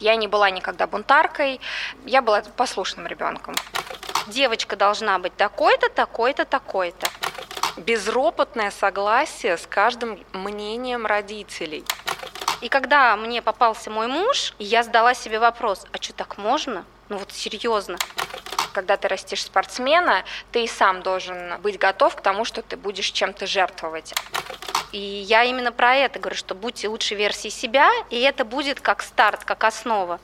Я не была никогда бунтаркой, я была послушным ребенком. Девочка должна быть такой-то, такой-то, такой-то. Безропотное согласие с каждым мнением родителей. И когда мне попался мой муж, я задала себе вопрос, а что так можно? Ну вот серьезно. Когда ты растишь спортсмена, ты и сам должен быть готов к тому, что ты будешь чем-то жертвовать. И я именно про это говорю, что будьте лучшей версией себя, и это будет как старт, как основа.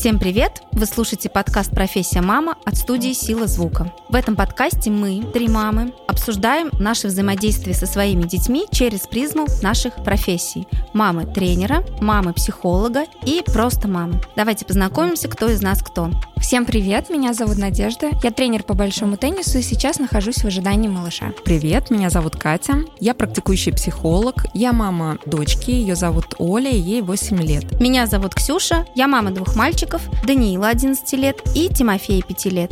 Всем привет! Вы слушаете подкаст «Профессия мама» от студии «Сила звука». В этом подкасте мы, три мамы, обсуждаем наше взаимодействие со своими детьми через призму наших профессий. Мамы тренера, мамы психолога и просто мамы. Давайте познакомимся, кто из нас кто. Всем привет, меня зовут Надежда, я тренер по большому теннису и сейчас нахожусь в ожидании малыша. Привет, меня зовут Катя, я практикующий психолог, я мама дочки, ее зовут Оля, ей 8 лет. Меня зовут Ксюша, я мама двух мальчиков, Даниила 11 лет и Тимофея 5 лет.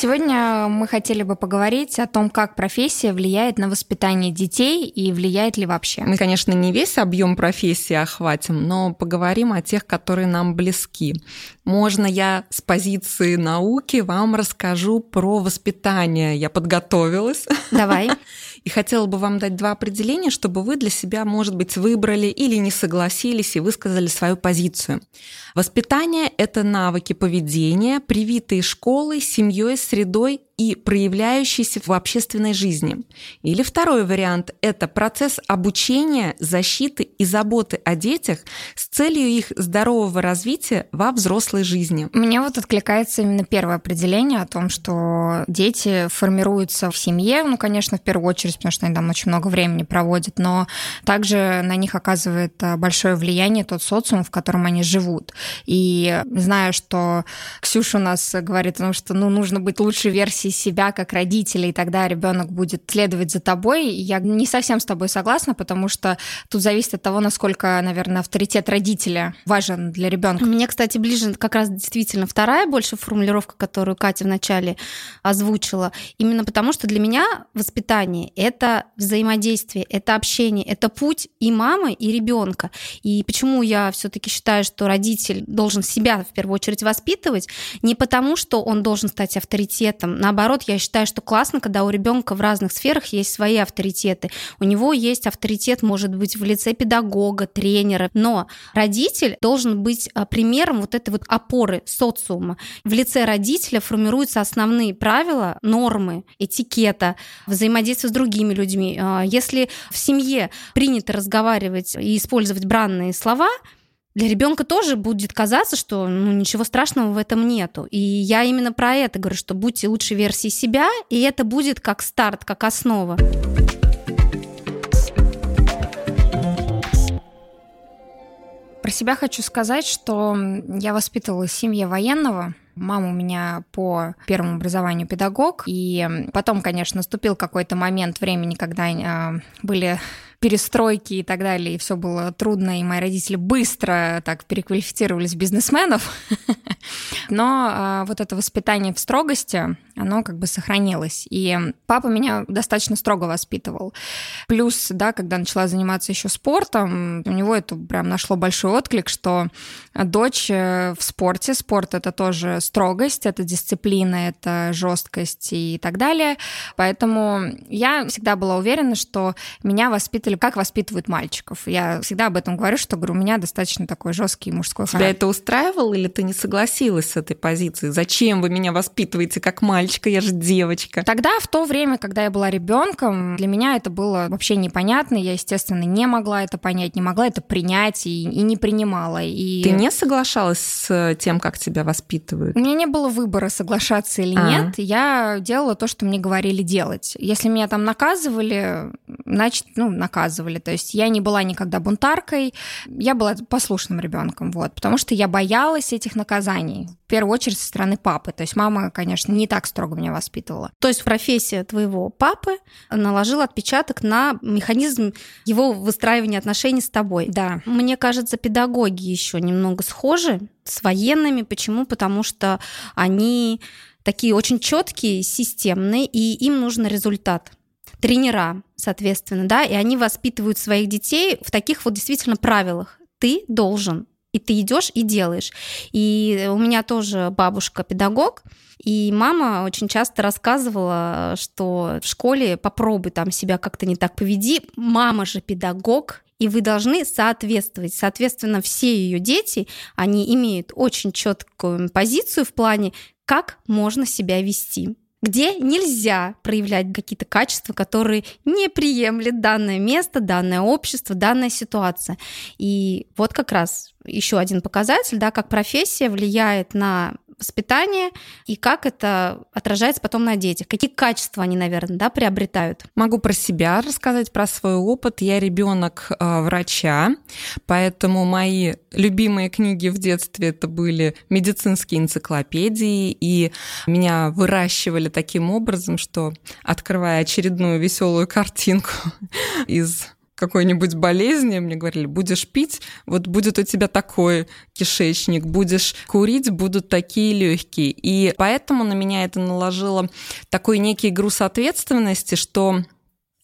Сегодня мы хотели бы поговорить о том, как профессия влияет на воспитание детей и влияет ли вообще. Мы, конечно, не весь объем профессии охватим, но поговорим о тех, которые нам близки. Можно я с позиции науки вам расскажу про воспитание. Я подготовилась. Давай. И хотела бы вам дать два определения, чтобы вы для себя, может быть, выбрали или не согласились и высказали свою позицию. Воспитание – это навыки поведения, привитые школой, семьей, средой и проявляющийся в общественной жизни. Или второй вариант – это процесс обучения, защиты и заботы о детях с целью их здорового развития во взрослой жизни. Мне вот откликается именно первое определение о том, что дети формируются в семье, ну, конечно, в первую очередь, потому что они там очень много времени проводят, но также на них оказывает а, большое влияние тот социум, в котором они живут. И знаю, что Ксюша у нас говорит о том, что ну, нужно быть лучшей версией версии себя как родителя, и тогда ребенок будет следовать за тобой. Я не совсем с тобой согласна, потому что тут зависит от того, насколько, наверное, авторитет родителя важен для ребенка. Мне, кстати, ближе как раз действительно вторая больше формулировка, которую Катя вначале озвучила. Именно потому, что для меня воспитание — это взаимодействие, это общение, это путь и мамы, и ребенка. И почему я все-таки считаю, что родитель должен себя в первую очередь воспитывать, не потому, что он должен стать авторитетом, наоборот, наоборот, я считаю, что классно, когда у ребенка в разных сферах есть свои авторитеты. У него есть авторитет, может быть, в лице педагога, тренера, но родитель должен быть а, примером вот этой вот опоры социума. В лице родителя формируются основные правила, нормы, этикета, взаимодействия с другими людьми. А, если в семье принято разговаривать и использовать бранные слова, для ребенка тоже будет казаться, что ну, ничего страшного в этом нету. И я именно про это говорю, что будьте лучшей версией себя, и это будет как старт, как основа. Про себя хочу сказать, что я воспитывалась в семье военного, Мама у меня по первому образованию педагог, и потом, конечно, наступил какой-то момент времени, когда э, были перестройки и так далее, и все было трудно, и мои родители быстро так переквалифицировались в бизнесменов. Но а, вот это воспитание в строгости, оно как бы сохранилось. И папа меня достаточно строго воспитывал. Плюс, да, когда начала заниматься еще спортом, у него это прям нашло большой отклик, что дочь э, в спорте, спорт это тоже строгость, это дисциплина, это жесткость и так далее. Поэтому я всегда была уверена, что меня воспитывали как воспитывают мальчиков. Я всегда об этом говорю, что говорю, у меня достаточно такой жесткий мужской Тебя характер. это устраивало или ты не согласилась с этой позицией? Зачем вы меня воспитываете как мальчика? Я же девочка. Тогда, в то время, когда я была ребенком, для меня это было вообще непонятно. Я, естественно, не могла это понять, не могла это принять и, и не принимала. И... Ты не соглашалась с тем, как тебя воспитывают? У меня не было выбора, соглашаться или а. нет. Я делала то, что мне говорили делать. Если меня там наказывали, значит, ну, наказывали наказывали. То есть я не была никогда бунтаркой, я была послушным ребенком, вот, потому что я боялась этих наказаний. В первую очередь со стороны папы. То есть мама, конечно, не так строго меня воспитывала. То есть профессия твоего папы наложила отпечаток на механизм его выстраивания отношений с тобой. Да. Мне кажется, педагоги еще немного схожи с военными. Почему? Потому что они такие очень четкие, системные, и им нужен результат тренера, соответственно, да, и они воспитывают своих детей в таких вот действительно правилах. Ты должен, и ты идешь и делаешь. И у меня тоже бабушка педагог, и мама очень часто рассказывала, что в школе попробуй там себя как-то не так поведи. Мама же педагог, и вы должны соответствовать. Соответственно, все ее дети, они имеют очень четкую позицию в плане, как можно себя вести где нельзя проявлять какие-то качества, которые не приемлет данное место, данное общество, данная ситуация. И вот как раз еще один показатель, да, как профессия влияет на воспитание и как это отражается потом на детях. Какие качества они, наверное, да, приобретают? Могу про себя рассказать, про свой опыт. Я ребенок э, врача, поэтому мои любимые книги в детстве это были медицинские энциклопедии, и меня выращивали таким образом, что открывая очередную веселую картинку из какой-нибудь болезни, мне говорили, будешь пить, вот будет у тебя такой кишечник, будешь курить, будут такие легкие. И поэтому на меня это наложило такой некий груз ответственности, что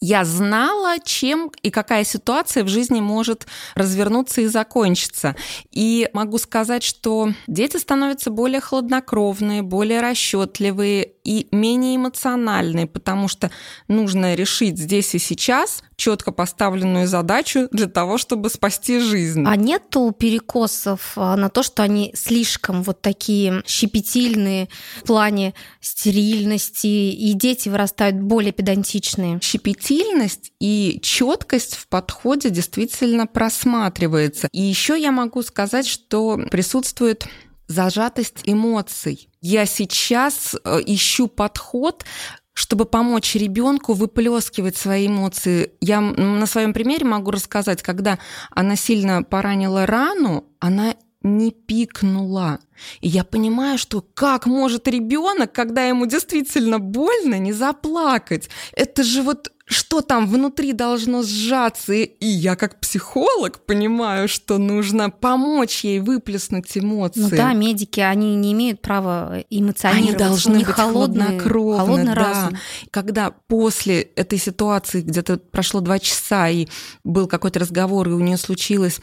я знала, чем и какая ситуация в жизни может развернуться и закончиться. И могу сказать, что дети становятся более хладнокровные, более расчетливые и менее эмоциональные, потому что нужно решить здесь и сейчас четко поставленную задачу для того, чтобы спасти жизнь. А нету перекосов а, на то, что они слишком вот такие щепетильные в плане стерильности, и дети вырастают более педантичные? Щепетильность и четкость в подходе действительно просматривается. И еще я могу сказать, что присутствует зажатость эмоций. Я сейчас э, ищу подход, чтобы помочь ребенку выплескивать свои эмоции. Я на своем примере могу рассказать, когда она сильно поранила рану, она не пикнула. И я понимаю, что как может ребенок, когда ему действительно больно, не заплакать? Это же вот что там внутри должно сжаться. И я как психолог понимаю, что нужно помочь ей выплеснуть эмоции. Ну да, медики, они не имеют права эмоционировать. Они должны быть холодные, холодный да. разум. Когда после этой ситуации где-то прошло два часа, и был какой-то разговор, и у нее случилось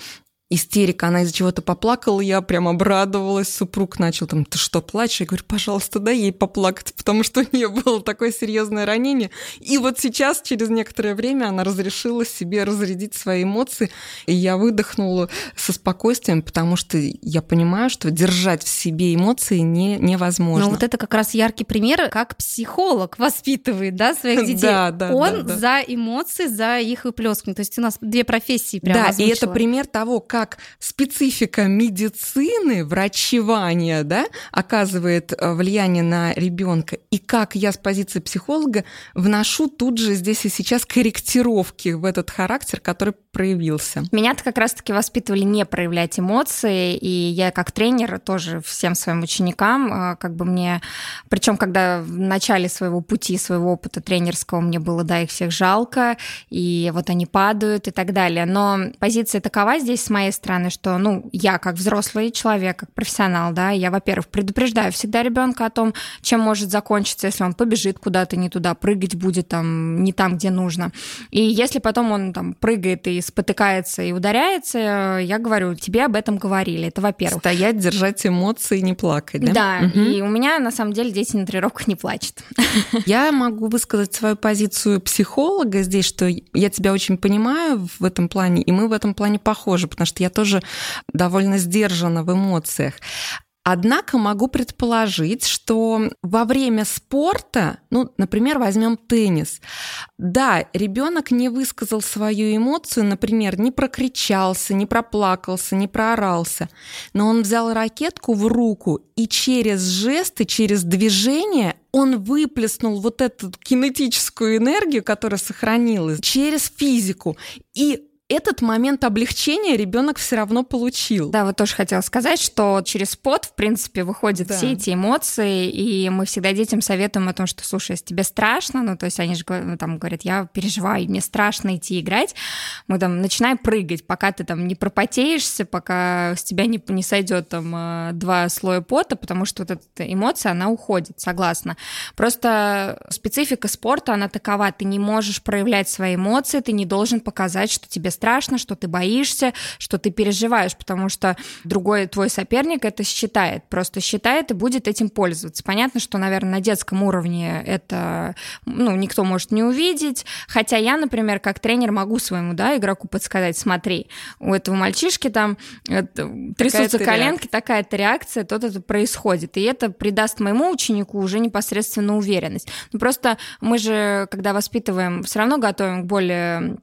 истерика, она из-за чего-то поплакала, я прям обрадовалась, супруг начал там, ты что, плачешь? Я говорю, пожалуйста, дай ей поплакать, потому что у нее было такое серьезное ранение. И вот сейчас, через некоторое время, она разрешила себе разрядить свои эмоции, и я выдохнула со спокойствием, потому что я понимаю, что держать в себе эмоции не, невозможно. Но вот это как раз яркий пример, как психолог воспитывает да, своих детей. Да, да, Он да, да. за эмоции, за их выплескивание. То есть у нас две профессии прямо Да, и озвучила. это пример того, как как специфика медицины, врачевания, да, оказывает э, влияние на ребенка, и как я с позиции психолога вношу тут же здесь и сейчас корректировки в этот характер, который проявился. Меня-то как раз-таки воспитывали не проявлять эмоции, и я как тренер тоже всем своим ученикам, э, как бы мне, причем когда в начале своего пути, своего опыта тренерского мне было, да, их всех жалко, и вот они падают и так далее. Но позиция такова здесь с моей стороны, что, ну, я как взрослый человек, как профессионал, да, я, во-первых, предупреждаю всегда ребенка о том, чем может закончиться, если он побежит куда-то не туда, прыгать будет там не там, где нужно. И если потом он там прыгает и спотыкается и ударяется, я говорю, тебе об этом говорили. Это во-первых. Стоять, держать эмоции, не плакать, да? Да, Мгм. и у меня на самом деле дети на тренировках не плачут. Я могу высказать свою позицию психолога здесь, что я тебя очень понимаю в этом плане, и мы в этом плане похожи, потому что я тоже довольно сдержана в эмоциях. Однако могу предположить, что во время спорта, ну, например, возьмем теннис, да, ребенок не высказал свою эмоцию, например, не прокричался, не проплакался, не проорался, но он взял ракетку в руку и через жесты, через движение он выплеснул вот эту кинетическую энергию, которая сохранилась, через физику. И этот момент облегчения ребенок все равно получил. Да, вот тоже хотела сказать, что через спот, в принципе, выходят да. все эти эмоции, и мы всегда детям советуем о том, что, слушай, если тебе страшно, ну, то есть они же ну, там говорят, я переживаю, мне страшно идти играть, мы там начинаем прыгать, пока ты там не пропотеешься, пока с тебя не, не сойдет там э, два слоя пота, потому что вот эта эмоция, она уходит, согласна. Просто специфика спорта, она такова, ты не можешь проявлять свои эмоции, ты не должен показать, что тебе страшно, что ты боишься, что ты переживаешь, потому что другой твой соперник это считает, просто считает и будет этим пользоваться. Понятно, что, наверное, на детском уровне это, ну, никто может не увидеть, хотя я, например, как тренер могу своему, да, игроку подсказать, смотри, у этого мальчишки там это, трясутся такая коленки, такая-то реакция, то это происходит, и это придаст моему ученику уже непосредственно уверенность. Ну, просто мы же, когда воспитываем, все равно готовим к более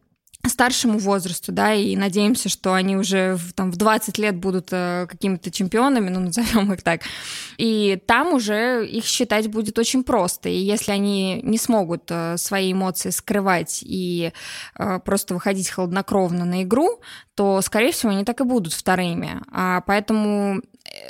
старшему возрасту, да, и надеемся, что они уже в, там, в 20 лет будут э, какими-то чемпионами, ну, назовем их так. И там уже их считать будет очень просто. И если они не смогут э, свои эмоции скрывать и э, просто выходить хладнокровно на игру, то, скорее всего, они так и будут вторыми. А поэтому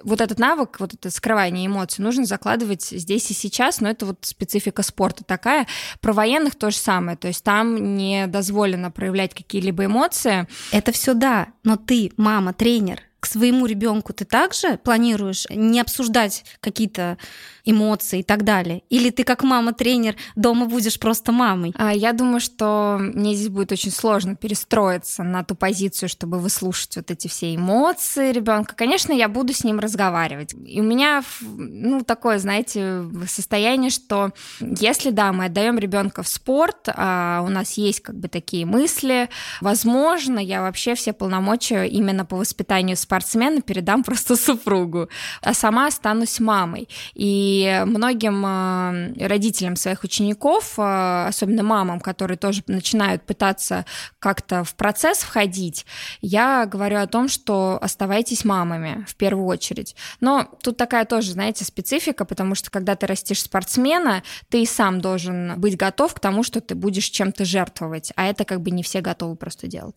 вот этот навык, вот это скрывание эмоций нужно закладывать здесь и сейчас, но это вот специфика спорта такая. Про военных то же самое, то есть там не дозволено проявлять какие-либо эмоции. Это все да, но ты, мама, тренер, к своему ребенку ты также планируешь не обсуждать какие-то эмоции и так далее? Или ты как мама-тренер дома будешь просто мамой? А, я думаю, что мне здесь будет очень сложно перестроиться на ту позицию, чтобы выслушать вот эти все эмоции ребенка. Конечно, я буду с ним разговаривать. И у меня, ну, такое, знаете, состояние, что если, да, мы отдаем ребенка в спорт, а у нас есть как бы такие мысли, возможно, я вообще все полномочия именно по воспитанию спортсмена передам просто супругу, а сама останусь мамой. И многим а, родителям своих учеников, а, особенно мамам, которые тоже начинают пытаться как-то в процесс входить, я говорю о том, что оставайтесь мамами в первую очередь. Но тут такая тоже, знаете, специфика, потому что когда ты растишь спортсмена, ты и сам должен быть готов к тому, что ты будешь чем-то жертвовать, а это как бы не все готовы просто делать.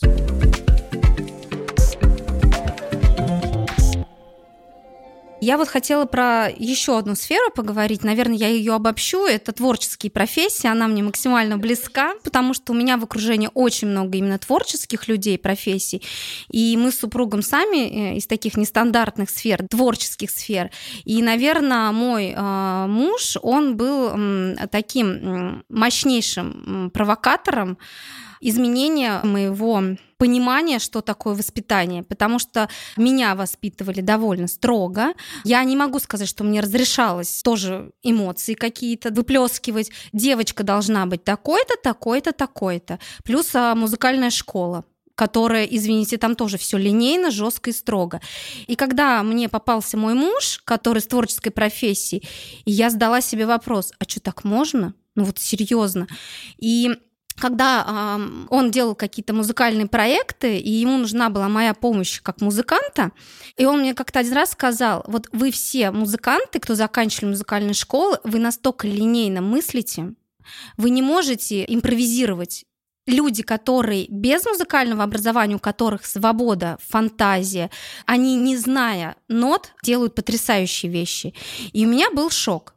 Я вот хотела про еще одну сферу поговорить. Наверное, я ее обобщу. Это творческие профессии. Она мне максимально близка, потому что у меня в окружении очень много именно творческих людей, профессий. И мы с супругом сами э, из таких нестандартных сфер, творческих сфер. И, наверное, мой э, муж, он был таким мощнейшим провокатором изменения моего понимание, что такое воспитание, потому что меня воспитывали довольно строго. Я не могу сказать, что мне разрешалось тоже эмоции какие-то выплескивать. Девочка должна быть такой-то, такой-то, такой-то. Плюс а, музыкальная школа которая, извините, там тоже все линейно, жестко и строго. И когда мне попался мой муж, который с творческой профессией, я задала себе вопрос, а что так можно? Ну вот серьезно. И когда э, он делал какие-то музыкальные проекты, и ему нужна была моя помощь как музыканта, и он мне как-то один раз сказал, вот вы все музыканты, кто заканчивали музыкальные школы, вы настолько линейно мыслите, вы не можете импровизировать. Люди, которые без музыкального образования, у которых свобода, фантазия, они, не зная нот, делают потрясающие вещи. И у меня был шок.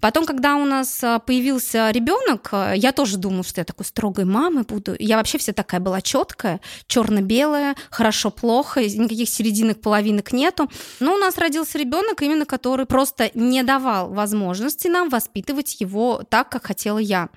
Потом, когда у нас а, появился ребенок, а, я тоже думала, что я такой строгой мамой буду. Я вообще вся такая была четкая, черно-белая, хорошо-плохо, никаких серединок, половинок нету. Но у нас родился ребенок, именно который просто не давал возможности нам воспитывать его так, как хотела я.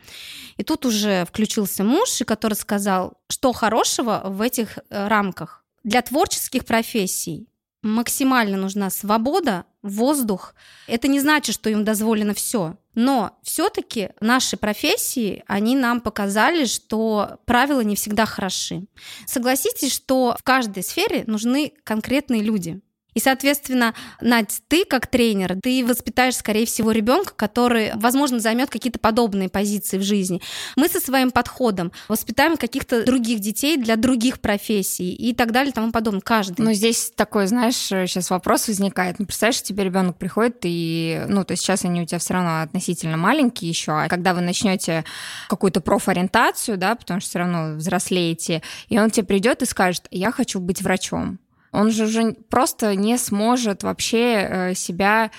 И тут уже включился муж, который сказал, что хорошего в этих э, рамках. Для творческих профессий максимально нужна свобода, воздух. Это не значит, что им дозволено все. Но все-таки наши профессии, они нам показали, что правила не всегда хороши. Согласитесь, что в каждой сфере нужны конкретные люди. И, соответственно, Надь, ты как тренер, ты воспитаешь, скорее всего, ребенка, который, возможно, займет какие-то подобные позиции в жизни. Мы со своим подходом воспитаем каких-то других детей для других профессий и так далее и тому подобное. Каждый. Ну, здесь такой, знаешь, сейчас вопрос возникает. Ну, представляешь, тебе ребенок приходит и, ну, то есть сейчас они у тебя все равно относительно маленькие еще, а когда вы начнете какую-то профориентацию, да, потому что все равно взрослеете, и он тебе придет и скажет, я хочу быть врачом он же уже просто не сможет вообще э, себя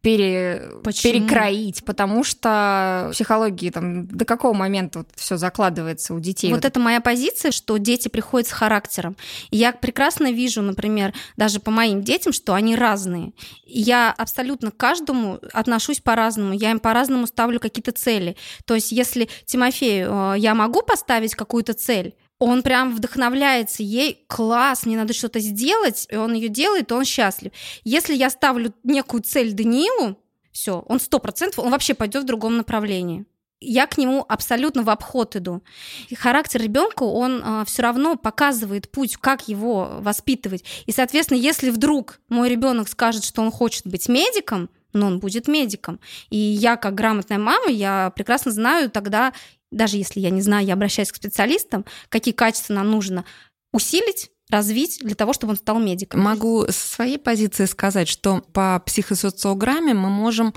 пере, перекроить, потому что в психологии там до какого момента вот все закладывается у детей. Вот, вот это моя позиция, что дети приходят с характером. И я прекрасно вижу, например, даже по моим детям, что они разные. я абсолютно к каждому отношусь по-разному. Я им по-разному ставлю какие-то цели. То есть, если Тимофею э, я могу поставить какую-то цель, он прям вдохновляется ей, класс, мне надо что-то сделать, и он ее делает, и он счастлив. Если я ставлю некую цель Даниилу, все, он сто процентов, он вообще пойдет в другом направлении. Я к нему абсолютно в обход иду. И характер ребенка, он э, все равно показывает путь, как его воспитывать. И, соответственно, если вдруг мой ребенок скажет, что он хочет быть медиком, но он будет медиком. И я, как грамотная мама, я прекрасно знаю тогда даже если я не знаю, я обращаюсь к специалистам, какие качества нам нужно усилить, развить для того, чтобы он стал медиком. Могу со своей позиции сказать, что по психосоциограмме мы можем,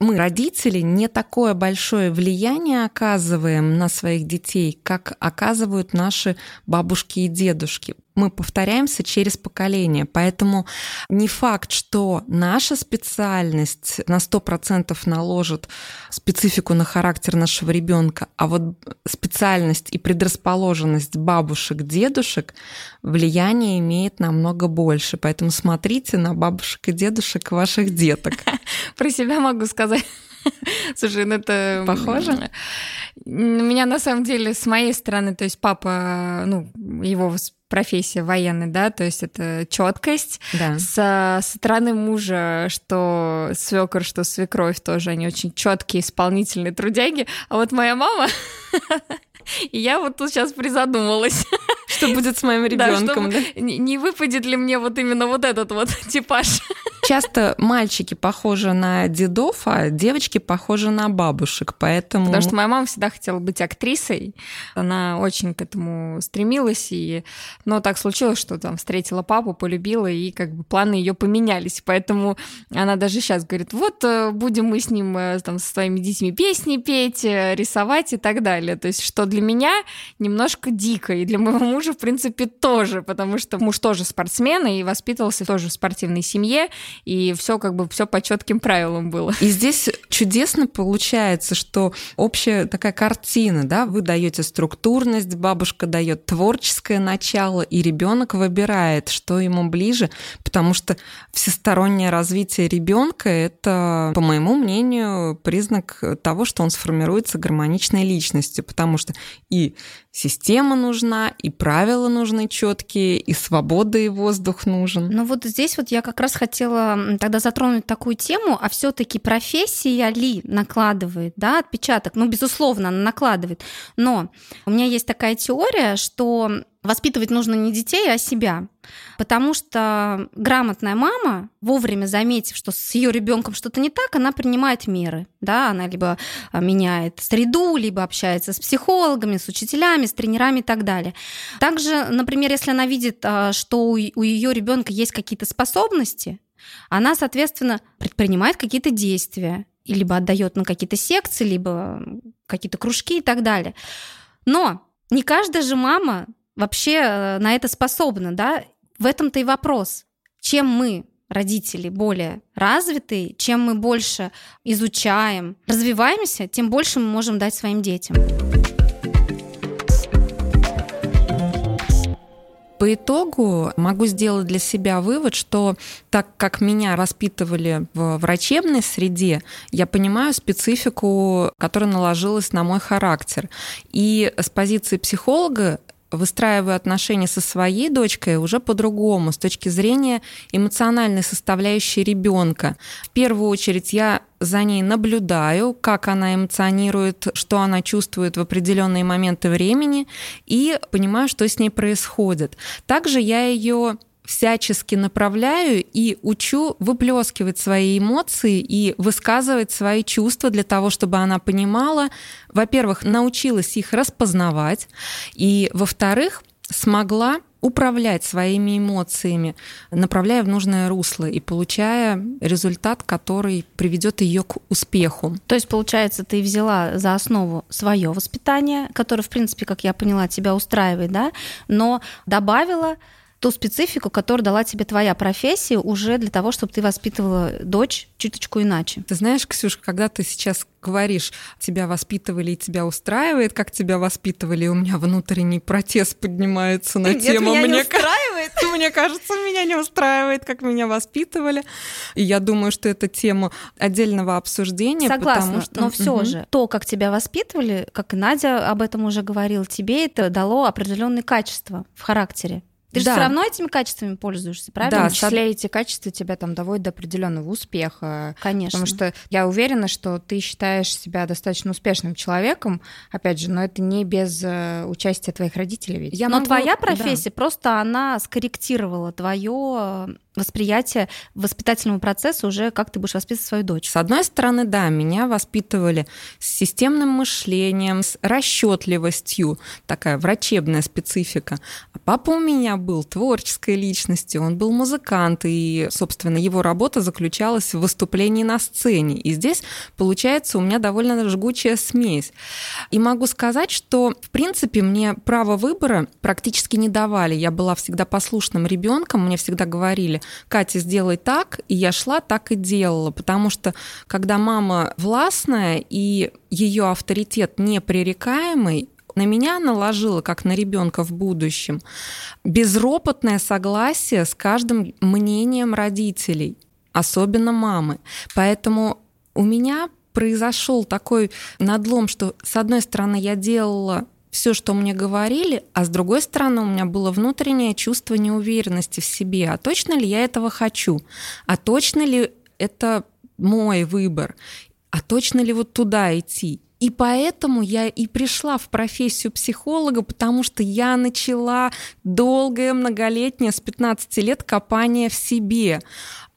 мы, родители, не такое большое влияние оказываем на своих детей, как оказывают наши бабушки и дедушки мы повторяемся через поколение. Поэтому не факт, что наша специальность на 100% наложит специфику на характер нашего ребенка, а вот специальность и предрасположенность бабушек, дедушек влияние имеет намного больше. Поэтому смотрите на бабушек и дедушек ваших деток. Про себя могу сказать. Слушай, ну это... Похоже? У меня на самом деле с моей стороны, то есть папа, ну, его профессия военный, да, то есть это четкость. Да. Со стороны мужа, что свекор, что свекровь тоже, они очень четкие, исполнительные трудяги. А вот моя мама, и я вот тут сейчас призадумалась. Что будет с моим ребенком, да? Не выпадет ли мне вот именно вот этот вот типаж? часто мальчики похожи на дедов, а девочки похожи на бабушек, поэтому... Потому что моя мама всегда хотела быть актрисой, она очень к этому стремилась, и... но так случилось, что там встретила папу, полюбила, и как бы планы ее поменялись, поэтому она даже сейчас говорит, вот э, будем мы с ним э, там со своими детьми песни петь, э, рисовать и так далее. То есть, что для меня немножко дико, и для моего мужа, в принципе, тоже, потому что муж тоже спортсмен и воспитывался тоже в спортивной семье, и все как бы все по четким правилам было. И здесь чудесно получается, что общая такая картина, да, вы даете структурность, бабушка дает творческое начало, и ребенок выбирает, что ему ближе, потому что всестороннее развитие ребенка это, по моему мнению, признак того, что он сформируется гармоничной личностью, потому что и система нужна, и правила нужны четкие, и свобода и воздух нужен. Ну вот здесь вот я как раз хотела тогда затронуть такую тему, а все-таки профессия ли накладывает, да, отпечаток? Ну, безусловно, она накладывает. Но у меня есть такая теория, что Воспитывать нужно не детей, а себя. Потому что грамотная мама, вовремя заметив, что с ее ребенком что-то не так, она принимает меры. Да? Она либо а, меняет среду, либо общается с психологами, с учителями, с тренерами и так далее. Также, например, если она видит, а, что у ее ребенка есть какие-то способности, она, соответственно, предпринимает какие-то действия, либо отдает на какие-то секции, либо какие-то кружки и так далее. Но не каждая же мама вообще э, на это способна, да? В этом-то и вопрос. Чем мы, родители, более развитые, чем мы больше изучаем, развиваемся, тем больше мы можем дать своим детям. По итогу могу сделать для себя вывод, что так как меня воспитывали в врачебной среде, я понимаю специфику, которая наложилась на мой характер. И с позиции психолога выстраиваю отношения со своей дочкой уже по-другому, с точки зрения эмоциональной составляющей ребенка. В первую очередь я за ней наблюдаю, как она эмоционирует, что она чувствует в определенные моменты времени, и понимаю, что с ней происходит. Также я ее всячески направляю и учу выплескивать свои эмоции и высказывать свои чувства для того, чтобы она понимала, во-первых, научилась их распознавать, и, во-вторых, смогла управлять своими эмоциями, направляя в нужное русло и получая результат, который приведет ее к успеху. То есть, получается, ты взяла за основу свое воспитание, которое, в принципе, как я поняла, тебя устраивает, да, но добавила ту специфику, которую дала тебе твоя профессия уже для того, чтобы ты воспитывала дочь чуточку иначе. Ты знаешь, Ксюша, когда ты сейчас говоришь, тебя воспитывали и тебя устраивает, как тебя воспитывали, у меня внутренний протест поднимается на Нет, тему. меня не мне, устраивает. мне кажется, меня не устраивает, как меня воспитывали. И я думаю, что это тема отдельного обсуждения. Согласна, что... но все Мгм. же то, как тебя воспитывали, как и Надя об этом уже говорила, тебе это дало определенные качества в характере. Ты же Да. все равно этими качествами пользуешься, В правильно? Да, том числе эти качества тебя там доводят до определенного успеха. Конечно. Потому что я уверена, что ты считаешь себя достаточно успешным человеком, опять же, но это не без э, участия твоих родителей ведь. Я Но могу- твоя да. профессия просто она скорректировала твое восприятие воспитательного процесса уже, как ты будешь воспитывать свою дочь. С одной стороны, да, меня воспитывали с системным мышлением, с расчетливостью, такая врачебная специфика. А папа у меня был творческой личностью, он был музыкант, и, собственно, его работа заключалась в выступлении на сцене. И здесь, получается, у меня довольно жгучая смесь. И могу сказать, что, в принципе, мне право выбора практически не давали. Я была всегда послушным ребенком, мне всегда говорили, Катя, сделай так, и я шла так и делала, потому что когда мама властная и ее авторитет непререкаемый, на меня наложила, как на ребенка в будущем, безропотное согласие с каждым мнением родителей, особенно мамы. Поэтому у меня произошел такой надлом, что с одной стороны я делала все, что мне говорили, а с другой стороны у меня было внутреннее чувство неуверенности в себе. А точно ли я этого хочу? А точно ли это мой выбор? А точно ли вот туда идти? И поэтому я и пришла в профессию психолога, потому что я начала долгое, многолетнее, с 15 лет копание в себе.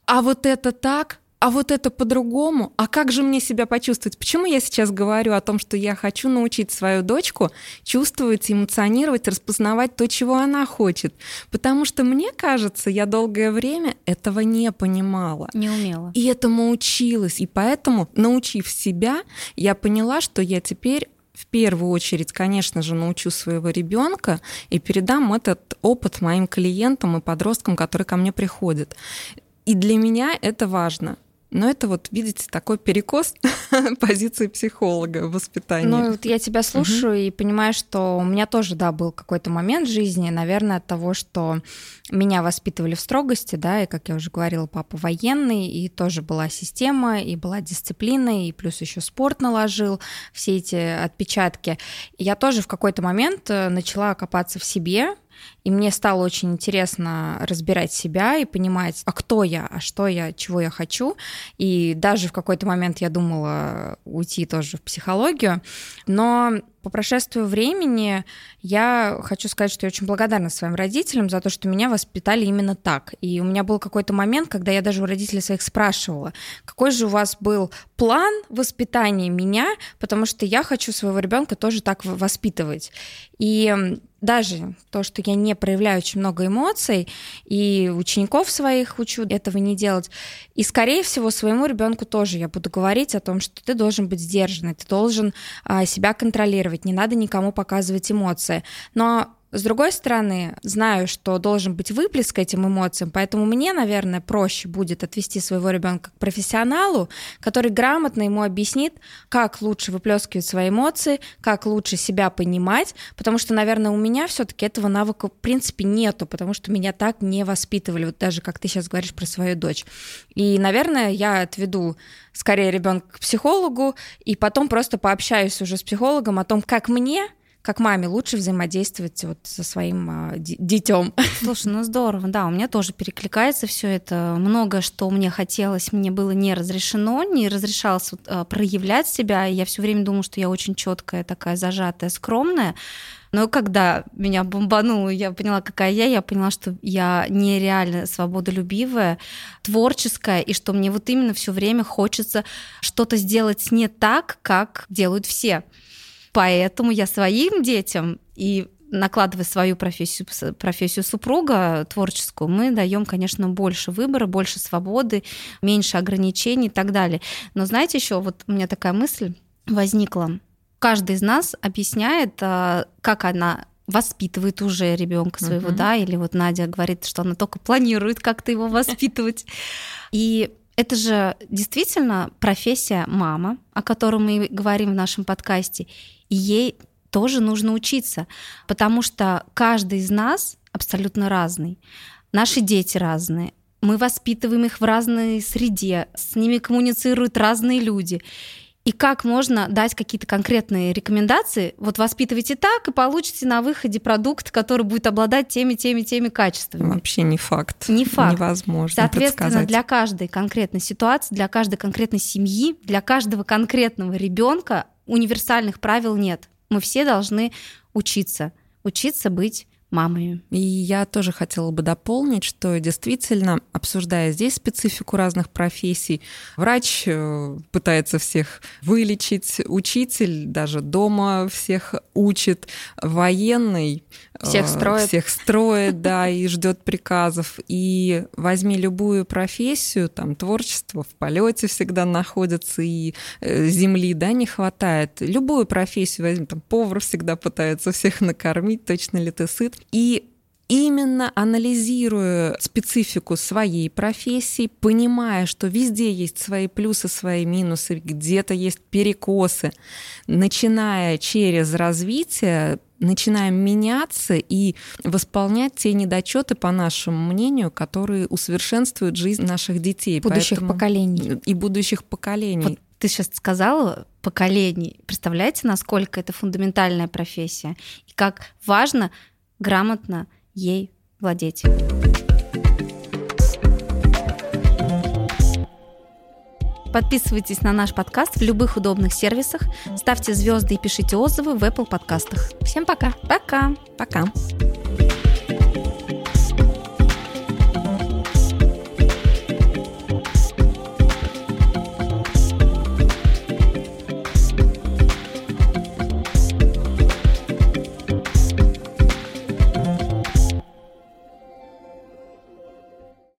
А вот это так, а вот это по-другому, а как же мне себя почувствовать? Почему я сейчас говорю о том, что я хочу научить свою дочку чувствовать, эмоционировать, распознавать то, чего она хочет? Потому что мне кажется, я долгое время этого не понимала. Не умела. И этому училась. И поэтому, научив себя, я поняла, что я теперь в первую очередь, конечно же, научу своего ребенка и передам этот опыт моим клиентам и подросткам, которые ко мне приходят. И для меня это важно. Но это вот, видите, такой перекос позиции психолога в воспитании. Ну, вот я тебя слушаю и понимаю, что у меня тоже, да, был какой-то момент в жизни, наверное, от того, что меня воспитывали в строгости, да, и, как я уже говорила, папа военный, и тоже была система, и была дисциплина, и плюс еще спорт наложил все эти отпечатки. И я тоже в какой-то момент э, начала копаться в себе, и мне стало очень интересно разбирать себя и понимать, а кто я, а что я, чего я хочу. И даже в какой-то момент я думала уйти тоже в психологию. Но по прошествию времени я хочу сказать, что я очень благодарна своим родителям за то, что меня воспитали именно так. И у меня был какой-то момент, когда я даже у родителей своих спрашивала, какой же у вас был план воспитания меня, потому что я хочу своего ребенка тоже так воспитывать. И даже то, что я не проявляю очень много эмоций, и учеников своих учу этого не делать. И, скорее всего, своему ребенку тоже я буду говорить о том, что ты должен быть сдержанный, ты должен а, себя контролировать, не надо никому показывать эмоции. Но с другой стороны, знаю, что должен быть выплеск этим эмоциям, поэтому мне, наверное, проще будет отвести своего ребенка к профессионалу, который грамотно ему объяснит, как лучше выплескивать свои эмоции, как лучше себя понимать, потому что, наверное, у меня все-таки этого навыка в принципе нету, потому что меня так не воспитывали, вот даже как ты сейчас говоришь про свою дочь. И, наверное, я отведу скорее ребенка к психологу, и потом просто пообщаюсь уже с психологом о том, как мне как маме лучше взаимодействовать вот со своим а, детем. Слушай, ну здорово, да, у меня тоже перекликается все это. Много что мне хотелось, мне было не разрешено, не разрешалось вот, а, проявлять себя. Я все время думала, что я очень четкая, такая зажатая, скромная. Но когда меня бомбануло, я поняла, какая я, я поняла, что я нереально свободолюбивая, творческая, и что мне вот именно все время хочется что-то сделать не так, как делают все. Поэтому я своим детям и накладывая свою профессию, профессию супруга творческую, мы даем, конечно, больше выбора, больше свободы, меньше ограничений и так далее. Но знаете, еще вот у меня такая мысль возникла. Каждый из нас объясняет, а, как она воспитывает уже ребенка своего, uh-huh. да, или вот Надя говорит, что она только планирует как-то его воспитывать. И это же действительно профессия мама, о которой мы говорим в нашем подкасте, и ей тоже нужно учиться, потому что каждый из нас абсолютно разный. Наши дети разные, мы воспитываем их в разной среде, с ними коммуницируют разные люди и как можно дать какие-то конкретные рекомендации. Вот воспитывайте так, и получите на выходе продукт, который будет обладать теми, теми, теми качествами. Вообще не факт. Не факт. Невозможно Соответственно, для каждой конкретной ситуации, для каждой конкретной семьи, для каждого конкретного ребенка универсальных правил нет. Мы все должны учиться, учиться быть мамами. И я тоже хотела бы дополнить, что действительно, обсуждая здесь специфику разных профессий, врач э, пытается всех вылечить, учитель даже дома всех учит, военный всех э, строит, всех строит, да, и ждет приказов. И возьми любую профессию, там творчество в полете всегда находится, и э, земли, да, не хватает. Любую профессию возьми, там повар всегда пытается всех накормить, точно ли ты сыт. И именно анализируя специфику своей профессии, понимая, что везде есть свои плюсы, свои минусы, где-то есть перекосы, начиная через развитие, начинаем меняться и восполнять те недочеты, по нашему мнению, которые усовершенствуют жизнь наших детей. Будущих Поэтому... поколений. И будущих поколений. Вот ты сейчас сказала поколений. Представляете, насколько это фундаментальная профессия и как важно грамотно ей владеть. Подписывайтесь на наш подкаст в любых удобных сервисах, ставьте звезды и пишите отзывы в Apple подкастах. Всем пока. Пока. Пока.